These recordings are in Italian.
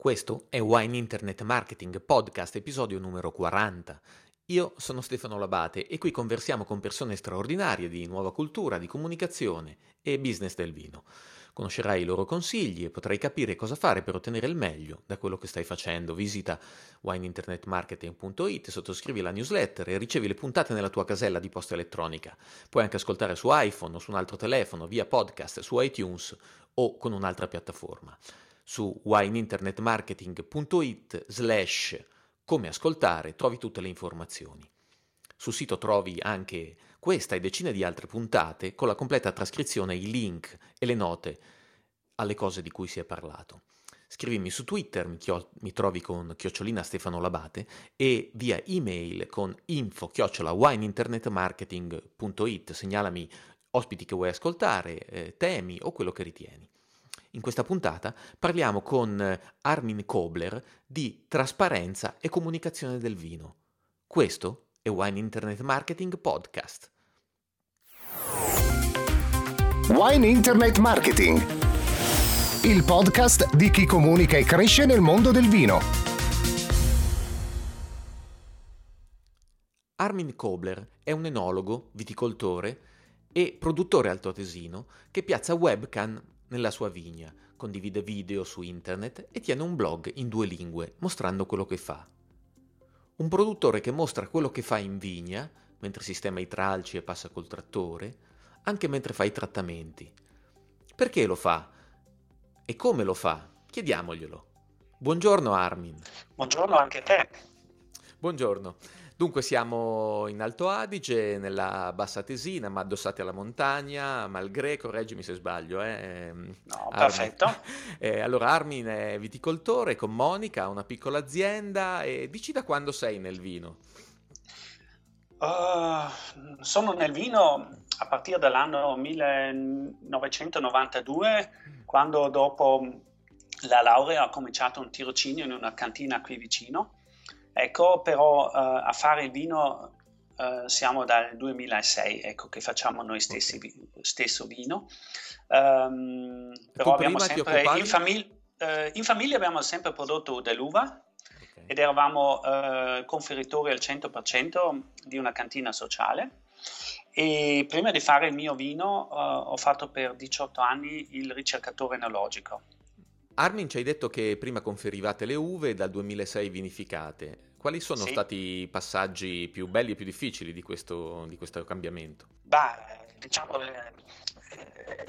Questo è Wine Internet Marketing Podcast, episodio numero 40. Io sono Stefano Labate e qui conversiamo con persone straordinarie di nuova cultura, di comunicazione e business del vino. Conoscerai i loro consigli e potrai capire cosa fare per ottenere il meglio da quello che stai facendo. Visita wineinternetmarketing.it, sottoscrivi la newsletter e ricevi le puntate nella tua casella di posta elettronica. Puoi anche ascoltare su iPhone o su un altro telefono, via podcast, su iTunes o con un'altra piattaforma su wineinternetmarketing.it slash come ascoltare trovi tutte le informazioni. Sul sito trovi anche questa e decine di altre puntate con la completa trascrizione, i link e le note alle cose di cui si è parlato. Scrivimi su Twitter, mi, chio- mi trovi con chiocciolina Stefano Labate e via email con info chiocciola wineinternetmarketing.it. Segnalami ospiti che vuoi ascoltare, eh, temi o quello che ritieni. In questa puntata parliamo con eh, Armin Kobler di trasparenza e comunicazione del vino. Questo è Wine Internet Marketing Podcast. Wine Internet Marketing, il podcast di chi comunica e cresce nel mondo del vino. Armin Kobler è un enologo, viticoltore e produttore altoatesino che piazza webcam nella sua vigna, condivide video su internet e tiene un blog in due lingue mostrando quello che fa. Un produttore che mostra quello che fa in vigna, mentre sistema i tralci e passa col trattore, anche mentre fa i trattamenti. Perché lo fa? E come lo fa? Chiediamoglielo. Buongiorno Armin. Buongiorno anche a te. Buongiorno. Dunque siamo in Alto Adige, nella Bassa Tesina, ma addossati alla montagna, Malgré, correggimi se sbaglio. Eh? Ehm, no, Armin. perfetto. Eh, allora Armin è viticoltore con Monica, ha una piccola azienda e dici da quando sei nel vino? Uh, sono nel vino a partire dall'anno 1992, quando dopo la laurea ho cominciato un tirocinio in una cantina qui vicino Ecco, però uh, a fare il vino uh, siamo dal 2006, ecco, che facciamo noi stessi okay. vi- stesso vino. Um, però abbiamo sempre, in, famig- uh, in, famiglia abbiamo sempre prodotto dell'uva okay. ed eravamo conferitori al 100% di una cantina sociale. E prima di fare il mio vino ho fatto per 18 anni il ricercatore enologico. Armin ci hai detto che prima conferivate le uve e dal 2006 vinificate. Quali sono sì. stati i passaggi più belli e più difficili di questo, di questo cambiamento? Beh, diciamo, eh, eh,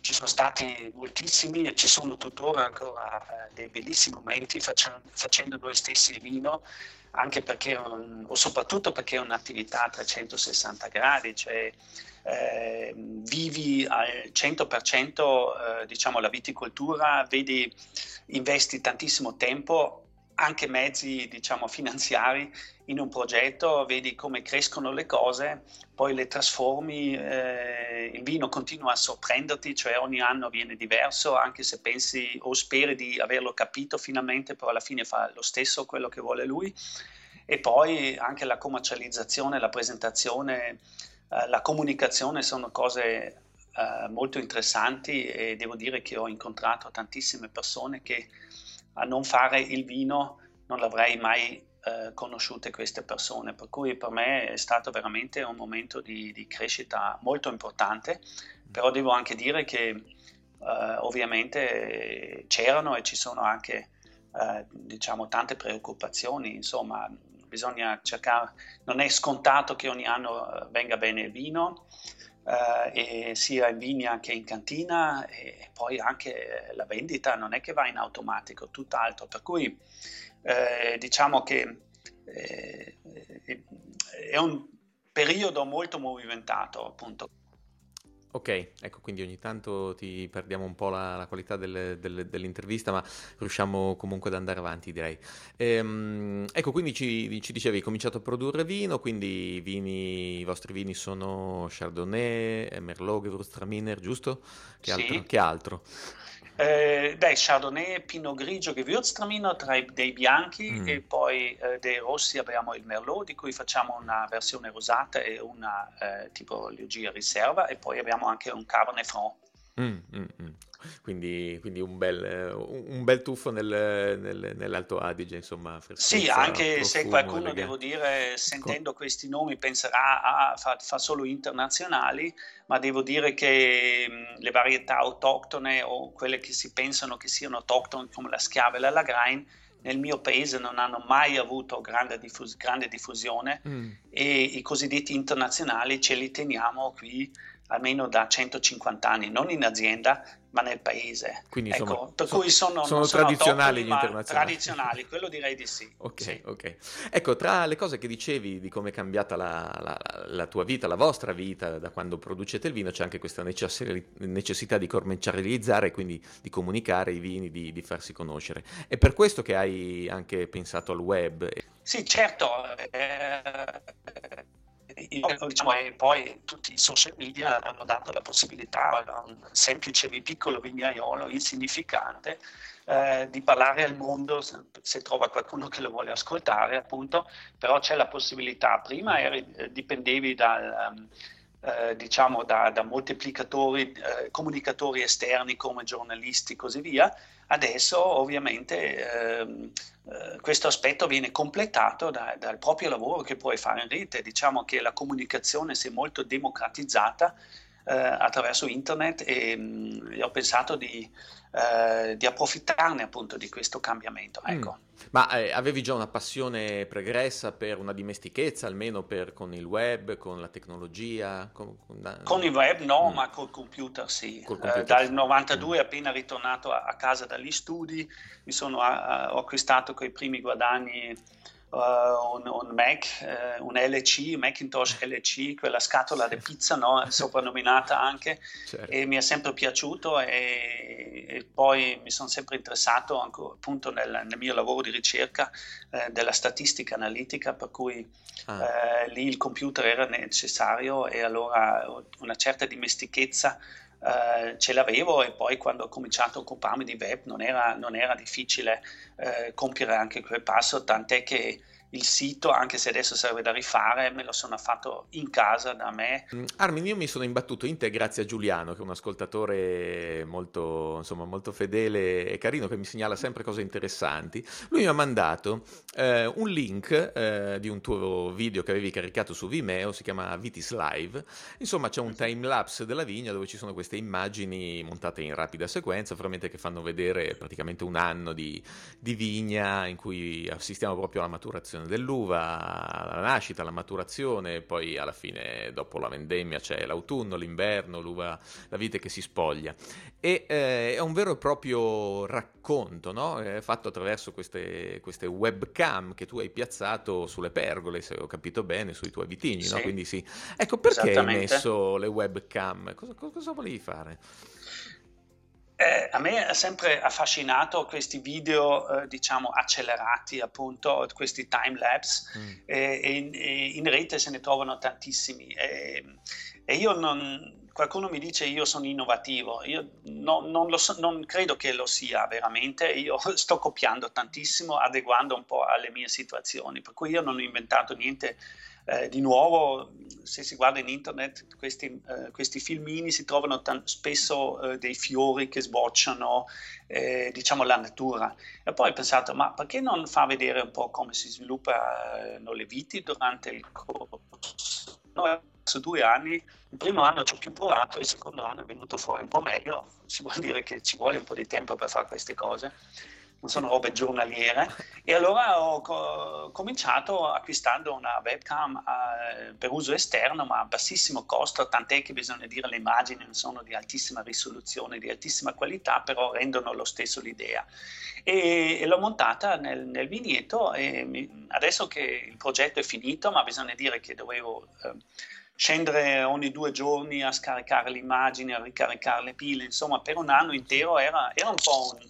ci sono stati moltissimi e ci sono tuttora ancora eh, dei bellissimi momenti facendo, facendo noi stessi il vino, anche perché, o soprattutto perché è un'attività a 360 gradi, cioè eh, vivi al 100% eh, diciamo la viticoltura, vedi, investi tantissimo tempo anche mezzi diciamo finanziari in un progetto, vedi come crescono le cose, poi le trasformi, eh, il vino continua a sorprenderti, cioè ogni anno viene diverso, anche se pensi o speri di averlo capito finalmente, però alla fine fa lo stesso quello che vuole lui. E poi anche la commercializzazione, la presentazione, eh, la comunicazione sono cose eh, molto interessanti e devo dire che ho incontrato tantissime persone che a non fare il vino non l'avrei mai eh, conosciute queste persone, per cui per me è stato veramente un momento di, di crescita molto importante, però devo anche dire che eh, ovviamente c'erano e ci sono anche eh, diciamo tante preoccupazioni, insomma bisogna cercare, non è scontato che ogni anno eh, venga bene il vino, eh, sia in vigna che in cantina e poi anche la vendita non è che va in automatico, tutt'altro. Per cui eh, diciamo che eh, è un periodo molto movimentato appunto. Ok, ecco, quindi ogni tanto ti perdiamo un po' la, la qualità del, del, dell'intervista, ma riusciamo comunque ad andare avanti, direi. Ehm, ecco, quindi ci, ci, dicevi, hai cominciato a produrre vino, quindi i, vini, i vostri vini sono Chardonnay, Merlot, Gewürztraminer, giusto? Che altro? Sì. Che altro? Eh, beh, Chardonnay, Pinot Grigio, Gewürztraminer tra i, dei bianchi mm. e poi eh, dei rossi abbiamo il Merlot di cui facciamo una versione rosata e una eh, tipologia riserva e poi abbiamo anche un Cabernet Franc. Mm, mm, mm. Quindi, quindi un, bel, un, bel, tuffo nel, nel, nell'Alto Adige, insomma. Sì, anche profumo, se qualcuno, elegante. devo dire, sentendo questi nomi penserà a fa, fa, solo internazionali, ma devo dire che mh, le varietà autoctone o quelle che si pensano che siano autoctone come la schiava e la lagrain, nel mio paese non hanno mai avuto grande, diffus- grande diffusione mm. e i cosiddetti internazionali ce li teniamo qui almeno da 150 anni, non in azienda, ma nel paese. Quindi ecco, insomma, per cui sono, sono tradizionali autoctoni, gli internazionali. Tradizionali, quello direi di sì. ok, sì. ok. Ecco, tra le cose che dicevi di come è cambiata la, la, la, tua vita, la vostra vita da quando producete il vino, c'è anche questa necessità di commercializzare, quindi di comunicare i vini, di, di farsi conoscere. È per questo che hai anche pensato al web. Sì, certo. Eh, diciamo, e poi tutti i social media hanno dato la possibilità a un semplice piccolo vignaiolo insignificante eh, di parlare al mondo se, se, trova qualcuno che lo vuole ascoltare, appunto, però c'è la possibilità. Prima eri, eh, dipendevi dal, um, eh, diciamo da, da moltiplicatori, eh, comunicatori esterni come giornalisti e così via, adesso ovviamente ehm, eh, questo aspetto viene completato da, dal proprio lavoro che puoi fare in rete. Diciamo che la comunicazione si è molto democratizzata eh, attraverso internet e mh, mm, ho pensato di, eh, di, approfittarne appunto di questo cambiamento. Mm. Ecco. Mm. Ma eh, avevi già una passione pregressa per una dimestichezza, almeno per, con il web, con la tecnologia? Con, con, con il web no, mm. ma col computer sì. Col computer, eh, dal 92, mm. appena ritornato a, a, casa dagli studi, mi sono, a, ho acquistato quei primi guadagni uh, un, un, Mac, uh, un LC, Macintosh LC, quella scatola di pizza, no? soprannominata anche, certo. e mi è sempre piaciuto e, e poi mi sono sempre interessato anche, appunto nel, nel, mio lavoro di ricerca eh, della statistica analitica, per cui ah. eh, lì il computer era necessario e allora una certa dimestichezza Uh, ce l'avevo e poi quando ho cominciato a occuparmi di web non era, non era difficile uh, compiere anche quel passo, tant'è che il sito, anche se adesso serve da rifare, me lo sono fatto in casa da me. Mm, Armin, io mi sono imbattuto in te grazie a Giuliano, che è un ascoltatore molto, insomma, molto fedele e carino, che mi segnala sempre cose interessanti. Lui mi ha mandato eh, un link eh, di un tuo video che avevi caricato su Vimeo, si chiama Vitis Live. Insomma, c'è un time lapse della vigna dove ci sono queste immagini montate in rapida sequenza, veramente che fanno vedere praticamente un anno di, di vigna in cui assistiamo proprio alla maturazione produzione dell'uva, la nascita, la maturazione, poi alla fine dopo la vendemmia c'è l'autunno, l'inverno, l'uva, la vite che si spoglia. E eh, è un vero e proprio racconto, no? È fatto attraverso queste, queste, webcam che tu hai piazzato sulle pergole, se ho capito bene, sui tuoi vitigni, sì. no? Quindi sì. Ecco, perché hai messo le webcam? Cosa, cosa volevi fare? Eh, a me ha sempre affascinato questi video, eh, diciamo, accelerati, appunto, questi time lapse, mm. e, e, in, e, in, rete se ne trovano tantissimi. E, e, io non, qualcuno mi dice io sono innovativo, io no, non, so, non, credo che lo sia veramente, io sto copiando tantissimo, adeguando un po' alle mie situazioni, per cui io non ho inventato niente eh, di nuovo, se si guarda in internet, questi, eh, questi filmini si trovano t- spesso eh, dei fiori che sbocciano, eh, diciamo, la natura. E poi ho pensato, ma perché non fa vedere un po' come si sviluppano le viti durante il corso? Su due anni, il primo anno ci ho più provato, il secondo anno è venuto fuori un po' meglio, si vuol dire che ci vuole un po' di tempo per fare queste cose sono robe giornaliere. E allora ho co- cominciato acquistando una webcam eh, per uso esterno, ma a bassissimo costo, tant'è che bisogna dire le immagini non sono di altissima risoluzione, di altissima qualità, però rendono lo stesso l'idea. E, e l'ho montata nel, nel vigneto e mi, adesso che il progetto è finito, ma bisogna dire che dovevo... Eh, scendere ogni due giorni a scaricare le immagini, a ricaricare le pile, insomma per un anno intero era, era un po' un,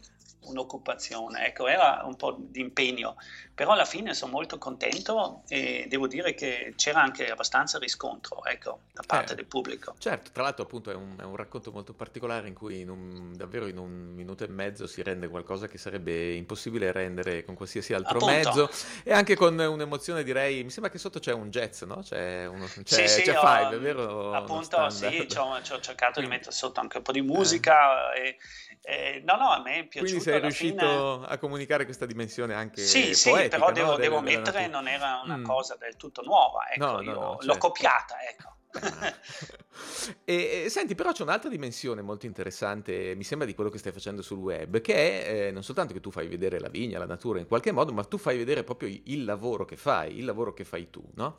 un'occupazione, ecco, era un po' di impegno, però alla fine sono molto contento e devo dire che c'era anche abbastanza riscontro, ecco, da parte eh, del pubblico. Certo, tra l'altro appunto è un, è un, racconto molto particolare in cui in un, davvero in un minuto e mezzo si rende qualcosa che sarebbe impossibile rendere con qualsiasi altro appunto. mezzo e anche con un'emozione direi, mi sembra che sotto c'è un jazz, no? C'è, uno, c'è, sì, sì, c'è ho, Five, è vero? Appunto, sì, ci ho, cercato di mettere sotto anche un po' di musica eh. e eh, no, no, a me è piaciuto. Quindi sei riuscito fine... a comunicare questa dimensione anche Sì, sì, poetica, però devo, no? devo mettere, non era una mm. cosa del tutto nuova, ecco, no, no, no, certo. l'ho copiata, ecco. e, e, senti, però c'è un'altra dimensione molto interessante, mi sembra, di quello che stai facendo sul web, che è eh, non soltanto che tu fai vedere la vigna, la natura in qualche modo, ma tu fai vedere proprio il lavoro che fai, il lavoro che fai tu, no?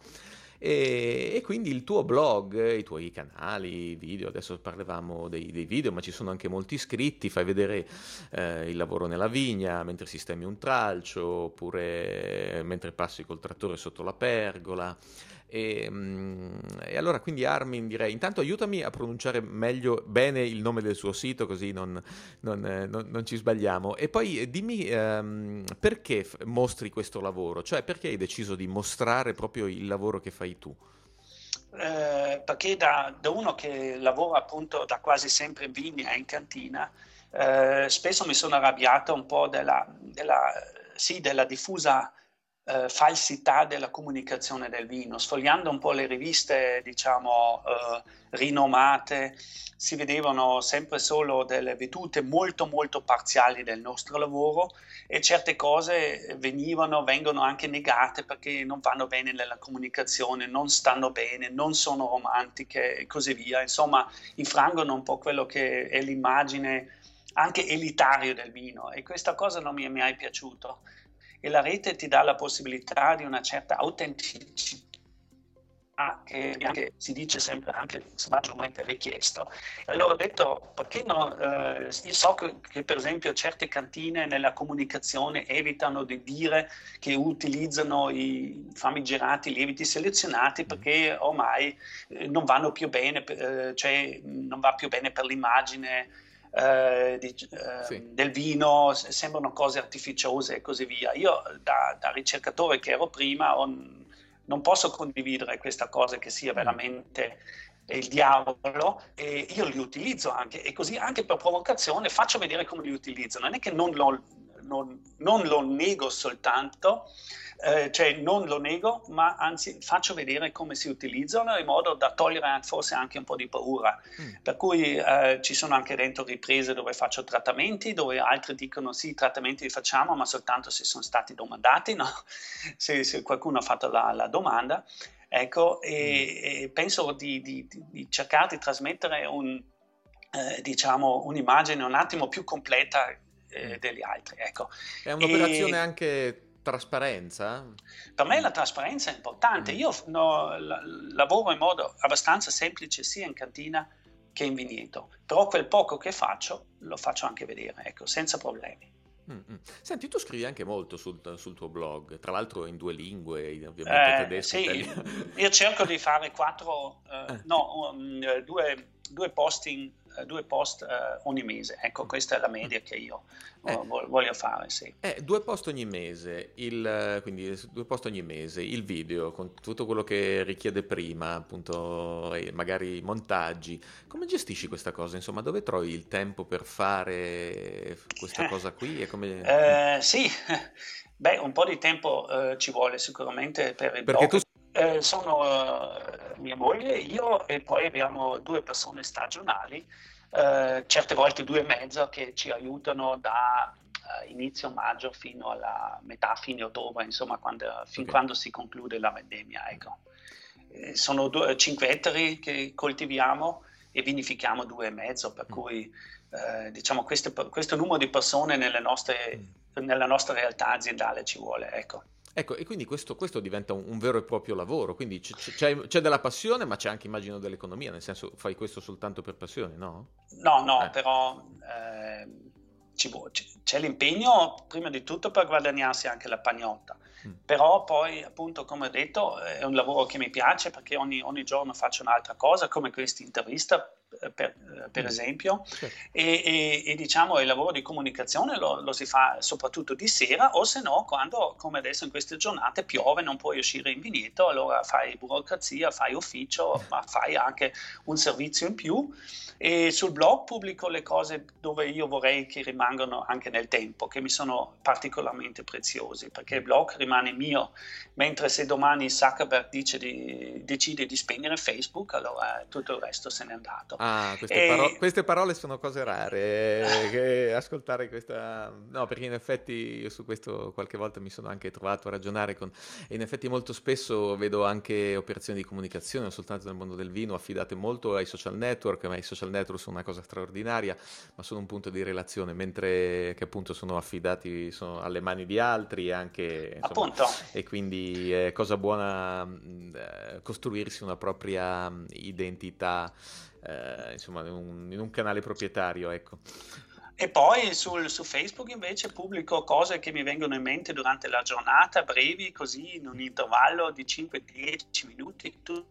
E, e, quindi il tuo blog, i tuoi canali, video, adesso parlavamo dei, dei video, ma ci sono anche molti iscritti, fai vedere eh, il lavoro nella vigna mentre sistemi un tralcio, oppure mentre passi col trattore sotto la pergola. E, mm, e, allora quindi Armin direi intanto aiutami a pronunciare meglio bene il nome del suo sito così non, non, eh, non, non ci sbagliamo. E poi eh, dimmi um, perché mostri questo lavoro? Cioè perché hai deciso di mostrare proprio il lavoro che fai tu? Eh, perché da, da, uno che lavora appunto da quasi sempre in vigna in cantina eh, spesso mi sono arrabbiato un po' della, della, sì, della diffusa eh, falsità della comunicazione del vino. Sfogliando un po' le riviste, diciamo, eh, rinomate, si vedevano sempre solo delle vedute molto molto parziali del nostro lavoro e certe cose venivano, vengono anche negate perché non vanno bene nella comunicazione, non stanno bene, non sono romantiche e così via. Insomma, infrangono un po' quello che è l'immagine anche elitario del vino e questa cosa non mi è mai piaciuto e la rete ti dà la possibilità di una certa autenticità che anche, si dice sempre anche maggiormente richiesto. Allora ho detto, perché no? Eh, io so che, che, per esempio certe cantine nella comunicazione evitano di dire che utilizzano i famigerati lieviti selezionati perché ormai eh, non vanno più bene, eh, cioè non va più bene per l'immagine eh, di, eh, sì. del vino, sembrano cose artificiose e così via. Io da, da ricercatore che ero prima ho, non posso condividere questa cosa che sia mm. veramente il diavolo e io li utilizzo anche e così anche per provocazione faccio vedere come li utilizzo. Non è che non lo, non, non lo nego soltanto, eh, cioè non lo nego, ma anzi faccio vedere come si utilizzano in modo da togliere forse anche un po' di paura. Mm. Per cui eh, ci sono anche dentro riprese dove faccio trattamenti, dove altri dicono sì, i trattamenti li facciamo, ma soltanto se sono stati domandati, no? se, se, qualcuno ha fatto la, la domanda. Ecco, e, mm. e penso di, di, di, cercare di trasmettere un, eh, diciamo, un'immagine un attimo più completa eh, degli altri. Ecco. È un'operazione e... anche trasparenza? Per me la trasparenza è importante. Mm. Io no, la, lavoro in modo abbastanza semplice sia in cantina che in vigneto, però quel poco che faccio lo faccio anche vedere, ecco, senza problemi. Mm-hmm. Senti, tu scrivi anche molto sul, sul, tuo blog, tra l'altro in due lingue, ovviamente eh, tedesco. Sì, io cerco di fare quattro, eh, eh. no, um, due, due posting due post eh, ogni mese. Ecco, questa è la media che io eh, voglio fare. Sì. Eh, due post ogni mese, il, quindi due post ogni mese, il video con tutto quello che richiede prima, appunto, magari i montaggi. Come gestisci questa cosa? Insomma, dove trovi il tempo per fare questa cosa qui? Come... sì, beh, un po' di tempo ci vuole sicuramente per il Perché blog. tu eh, sono uh, mia moglie, io e poi abbiamo due persone stagionali, uh, certe volte due e mezzo che ci aiutano da uh, inizio maggio fino alla metà, fine ottobre, insomma, quando, fin okay. quando si conclude la vendemmia. Ecco. Eh, sono due, cinque ettari che coltiviamo e vinifichiamo due e mezzo, per mm. cui diciamo queste, questo numero di persone nelle nostre, mm. nella nostra realtà aziendale ci vuole. Ecco. Ecco, e quindi questo, questo diventa un, un, vero e proprio lavoro, quindi c- c'è, c'è, della passione, ma c'è anche, immagino, dell'economia, nel senso fai questo soltanto per passione, no? No, no, eh. però eh, vuole, c'è l'impegno prima di tutto per guadagnarsi anche la pagnotta, mm. però poi, appunto, come ho detto, è un lavoro che mi piace perché ogni, ogni giorno faccio un'altra cosa, come questa intervista, per, per mm. esempio, certo. e, e, e, diciamo il lavoro di comunicazione lo, lo, si fa soprattutto di sera o se no quando, come adesso in queste giornate, piove, non puoi uscire in vigneto, allora fai burocrazia, fai ufficio, ma fai anche un servizio in più e sul blog pubblico le cose dove io vorrei che rimangano anche nel tempo, che mi sono particolarmente preziosi, perché il blog rimane mio, mentre se domani Zuckerberg di, decide di spegnere Facebook, allora tutto il resto se n'è andato. Ah, queste, paro- queste parole sono cose rare, eh, ascoltare questa... No, perché in effetti io su questo qualche volta mi sono anche trovato a ragionare con... E in effetti molto spesso vedo anche operazioni di comunicazione, non soltanto nel mondo del vino, affidate molto ai social network, ma i social network sono una cosa straordinaria, ma sono un punto di relazione, mentre che appunto sono affidati sono alle mani di altri anche... Insomma, appunto. E quindi è cosa buona eh, costruirsi una propria identità eh, insomma, in un, in un, canale proprietario, ecco. E poi sul, su Facebook invece pubblico cose che mi vengono in mente durante la giornata, brevi, così in un intervallo di 5-10 minuti, tutto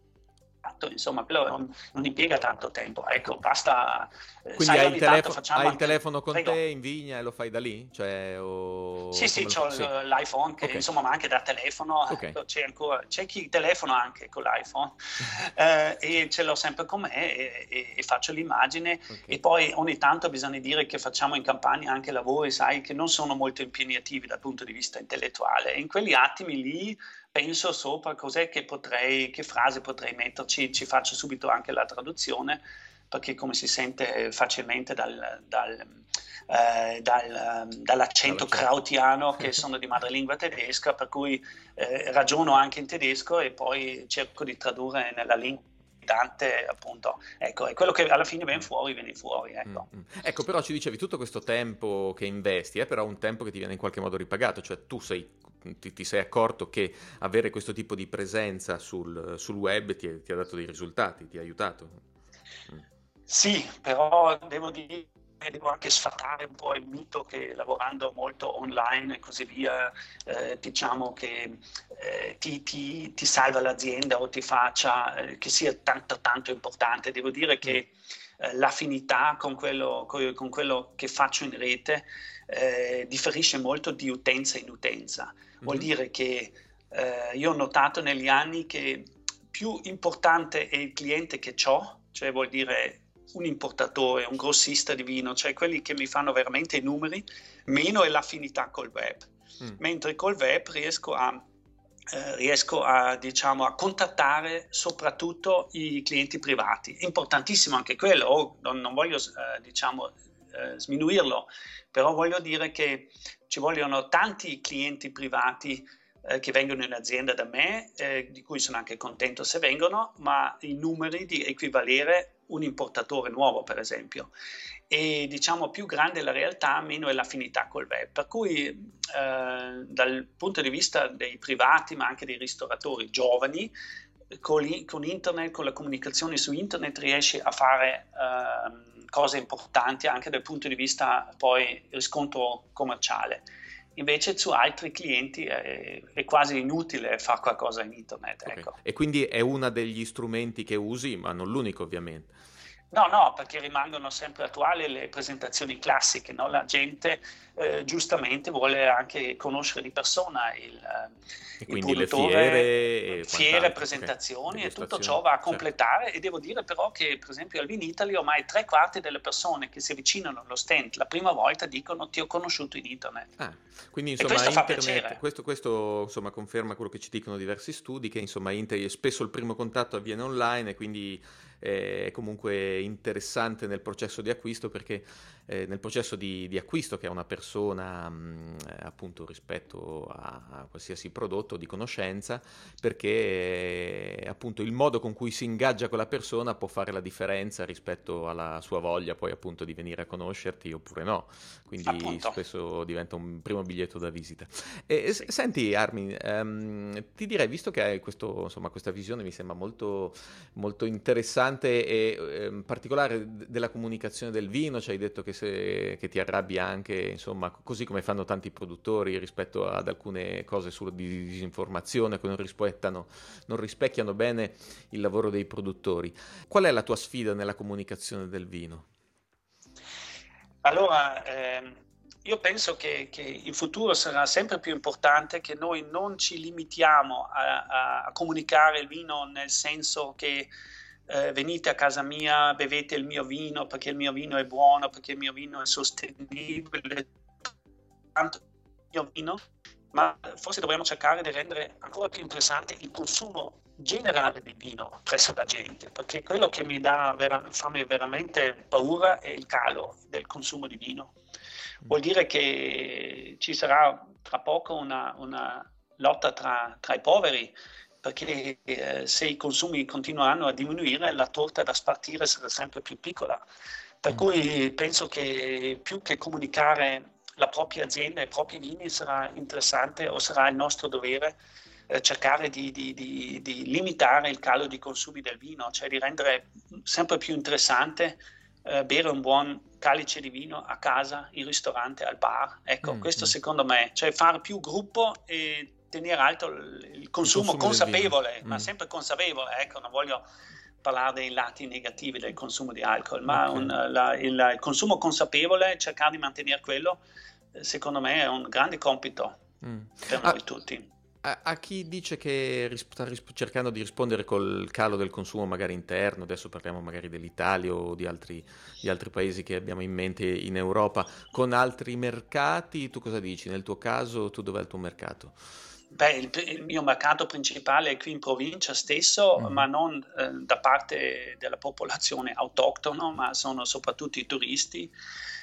insomma, quello non, non, impiega tanto tempo. Ecco, basta. Eh, Quindi hai il, telefo- hai il telefono con Prego. te in vigna e lo fai da lì? Cioè, o... Sì, sì, ho sì. l'iPhone, che, okay. insomma, ma anche da telefono. Okay. Ecco, c'è, ancora, c'è chi telefona anche con l'iPhone eh, e ce l'ho sempre con me e, e, e faccio l'immagine. Okay. E poi ogni tanto bisogna dire che facciamo in campagna anche lavori, sai, che non sono molto impegnativi dal punto di vista intellettuale. E in quegli attimi lì penso sopra cos'è che potrei, che frase potrei metterci, ci faccio subito anche la traduzione, perché come si sente facilmente dal, dal, eh, dal, dall'accento krautiano che sono di madrelingua tedesca, per cui eh, ragiono anche in tedesco e poi cerco di tradurre nella lingua Dante, appunto, ecco, è quello che alla fine viene fuori, viene fuori, ecco. Mm-hmm. Ecco, però ci dicevi tutto questo tempo che investi, è però un tempo che ti viene in qualche modo ripagato, cioè tu sei, ti, ti sei accorto che avere questo tipo di presenza sul, sul web ti, ti, ha dato dei risultati, ti ha aiutato? Mm. Sì, però devo dire devo anche sfatare un po' il mito che lavorando molto online e così via, eh, diciamo che eh, ti, ti, ti, salva l'azienda o ti faccia eh, che sia tanto tanto importante. Devo dire che eh, l'affinità con quello, con quello, che faccio in rete eh, differisce molto di utenza in utenza. Vuol mm-hmm. dire che eh, io ho notato negli anni che più importante è il cliente che ho, cioè vuol dire un importatore, un grossista di vino, cioè quelli che mi fanno veramente i numeri, meno è l'affinità col web. Mm. Mentre col web riesco a, eh, riesco a, diciamo, a contattare soprattutto i clienti privati. Importantissimo anche quello, oh, non, non, voglio eh, diciamo, eh, sminuirlo, però voglio dire che ci vogliono tanti clienti privati eh, che vengono in azienda da me, eh, di cui sono anche contento se vengono, ma i numeri di equivalere un importatore nuovo, per esempio. E diciamo più grande la realtà, meno è l'affinità col web. Per cui eh, dal punto di vista dei privati, ma anche dei ristoratori giovani, con, con internet, con la comunicazione su internet riesci a fare eh, cose importanti anche dal punto di vista poi riscontro commerciale. Invece su altri clienti è, è quasi inutile fare qualcosa in internet. Okay. Ecco. E quindi è uno degli strumenti che usi, ma non l'unico ovviamente. No, no, perché rimangono sempre attuali le presentazioni classiche, no? la gente eh, giustamente vuole anche conoscere di persona il, e quindi il le fiere, fiere presentazioni okay. e tutto ciò va a certo. completare certo. e devo dire però che per esempio al Vinitaly ormai tre quarti delle persone che si avvicinano allo stand la prima volta dicono ti ho conosciuto in internet. Ah, quindi insomma internet, questo, questo insomma, conferma quello che ci dicono diversi studi che insomma internet, spesso il primo contatto avviene online e quindi è comunque interessante nel processo di acquisto perché eh, nel processo di, di, acquisto che è una persona mh, appunto rispetto a, a, qualsiasi prodotto di conoscenza perché eh, appunto il modo con cui si ingaggia con la persona può fare la differenza rispetto alla sua voglia poi appunto di venire a conoscerti oppure no quindi appunto. spesso diventa un primo biglietto da visita e, sì. senti Armin ehm, ti direi visto che hai questo, insomma, questa visione mi sembra molto, molto interessante e eh, particolare della comunicazione del vino ci hai detto che che, se, che ti arrabbi anche, insomma, così come fanno tanti produttori rispetto ad alcune cose sulla disinformazione che non non rispecchiano bene il lavoro dei produttori. Qual è la tua sfida nella comunicazione del vino? Allora, ehm, io penso che, che, il futuro sarà sempre più importante che noi non ci limitiamo a, a comunicare il vino nel senso che eh, venite a casa mia, bevete il mio vino perché il mio vino è buono, perché il mio vino è sostenibile, tanto il mio vino, ma forse dovremmo cercare di rendere ancora più interessante il consumo generale di vino presso la gente, perché quello che mi dà vera, fa veramente paura è il calo del consumo di vino. Vuol dire che ci sarà tra poco una, una lotta tra, tra, i poveri, perché eh, se i consumi continueranno a diminuire, la torta da spartire sarà sempre più piccola. Per mm. cui penso che più che comunicare la propria azienda e i propri vini sarà interessante o sarà il nostro dovere eh, cercare di, di, di, di, limitare il calo di consumi del vino, cioè di rendere sempre più interessante eh, bere un buon calice di vino a casa, in ristorante, al bar. Ecco, mm, questo mm. secondo me, cioè fare più gruppo e tenere alto il, il consumo, consumo consapevole, ma mm. sempre consapevole, ecco, non voglio parlare dei lati negativi del consumo di alcol, ma okay. un, la, il, il, consumo consapevole, cercare di mantenere quello, eh, secondo me è un grande compito mm. per ah, noi tutti. A, chi dice che sta cercando di rispondere col calo del consumo magari interno, adesso parliamo magari dell'Italia o di altri, di altri paesi che abbiamo in mente in Europa, con altri mercati, tu cosa dici? Nel tuo caso, tu dov'è il tuo mercato? Beh, il, il, mio mercato principale è qui in provincia stesso, mm. ma non eh, da parte della popolazione autoctona, ma sono soprattutto i turisti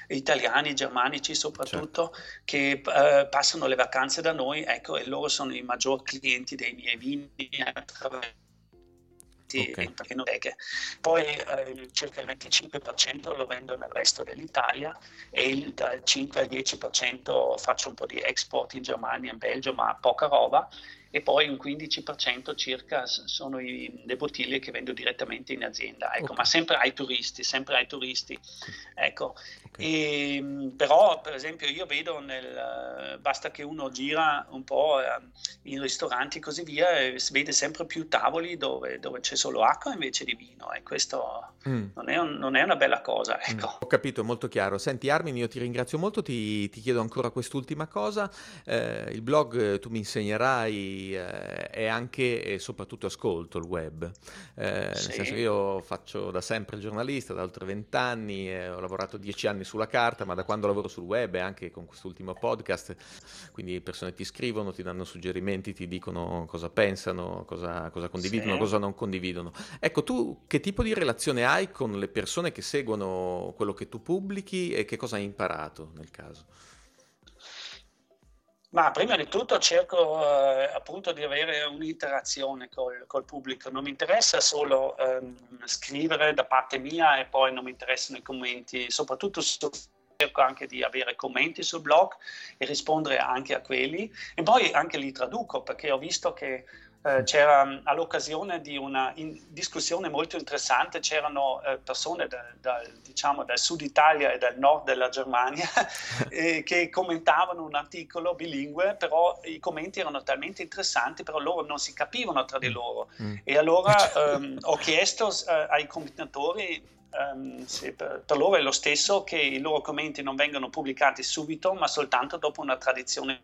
italiani, germanici soprattutto, certo. che eh, passano le vacanze da noi, ecco, e loro sono i maggiori clienti dei miei vini attraverso okay. enoteche. Poi eh, circa il 25% lo vendo nel resto dell'Italia e il, dal 5 al 10% faccio un po' di export in Germania in Belgio, ma poca roba e poi un 15% circa sono i, le bottiglie che vendo direttamente in azienda, ecco, okay. ma sempre ai turisti, sempre ai turisti. Ecco. Okay. E, ehm, però per esempio io vedo nel, basta che uno gira un po' eh, in ristoranti e così via e si vede sempre più tavoli dove, dove c'è solo acqua invece di vino e questo mm. non, è un, non, è una bella cosa. Mm. Ecco. Mm. Ho capito, molto chiaro. Senti Armin, io ti ringrazio molto, ti, ti chiedo ancora quest'ultima cosa. Eh, il blog eh, tu mi insegnerai eh, è anche e soprattutto ascolto il web. Eh, sì. Nel senso che io faccio da sempre il giornalista, da oltre vent'anni, eh, ho lavorato dieci anni sulla carta, ma da quando lavoro sul web e anche con quest'ultimo podcast, quindi le persone ti scrivono, ti danno suggerimenti, ti dicono cosa pensano, cosa, cosa condividono, sì. cosa non condividono. Ecco, tu che tipo di relazione hai con le persone che seguono quello che tu pubblichi e che cosa hai imparato nel caso? Ma prima di tutto cerco eh, appunto di avere un'interazione col, col, pubblico, non mi interessa solo ehm, scrivere da parte mia e poi non mi interessano i commenti, soprattutto su, cerco anche di avere commenti sul blog e rispondere anche a quelli. E poi anche li traduco perché ho visto che eh, c'era mm, all'occasione di una discussione molto interessante, c'erano eh, persone da, da, diciamo, dal sud Italia e dal nord della Germania eh, che commentavano un articolo bilingue, però i commenti erano talmente interessanti, però loro non si capivano tra di mm. loro. Mm. E allora ehm, ho chiesto eh, ai commentatori Um, per, per, loro è lo stesso che i loro commenti non vengano pubblicati subito, ma soltanto dopo una tradizione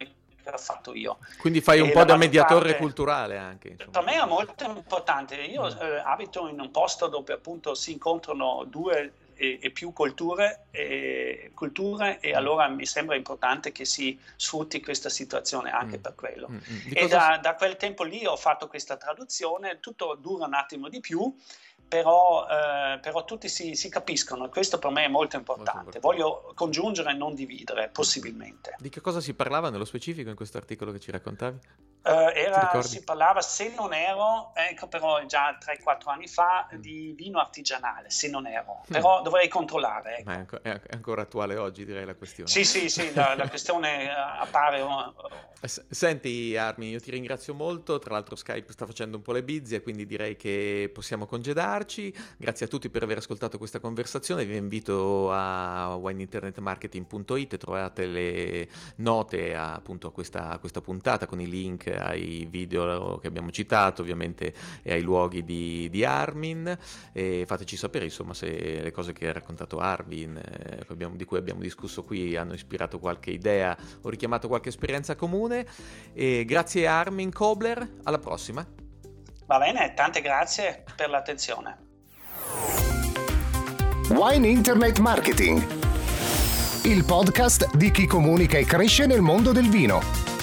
che ho fatto io. Quindi fai un e po' da mediatore parte, culturale anche. Insomma. Per me è molto importante. Io mm. eh, abito in un posto dove appunto si incontrano due e, e più culture e, culture e mm. allora mi sembra importante che si sfrutti questa situazione anche mm. per quello. Mm. mm. E da, da, quel tempo lì ho fatto questa traduzione, tutto dura un attimo di più però, eh, però tutti si, si, capiscono e questo per me è molto importante. molto importante. Voglio congiungere e non dividere, possibilmente. Di che cosa si parlava nello specifico in questo articolo che ci raccontavi? Uh, era, si parlava, se non ero, ecco però già 3-4 anni fa, mm. di vino artigianale, se non ero, mm. però dovrei controllare. Ecco. Ma è, ancora attuale oggi direi la questione. Sì, sì, sì, la, la questione eh, appare... Senti Armin, io ti ringrazio molto, tra l'altro Skype sta facendo un po' le bizze, quindi direi che possiamo congedarci. Grazie a tutti per aver ascoltato questa conversazione, vi invito a wineinternetmarketing.it, trovate le note a, appunto a questa, a questa puntata con i link ai video che abbiamo citato, ovviamente, e ai luoghi di, di Armin. E fateci sapere, insomma, se le cose che ha raccontato Armin, eh, di cui abbiamo discusso qui, hanno ispirato qualche idea o richiamato qualche esperienza comune. E grazie Armin Kobler, alla prossima. Va bene, tante grazie per l'attenzione. Wine Internet Marketing, il podcast di chi comunica e cresce nel mondo del vino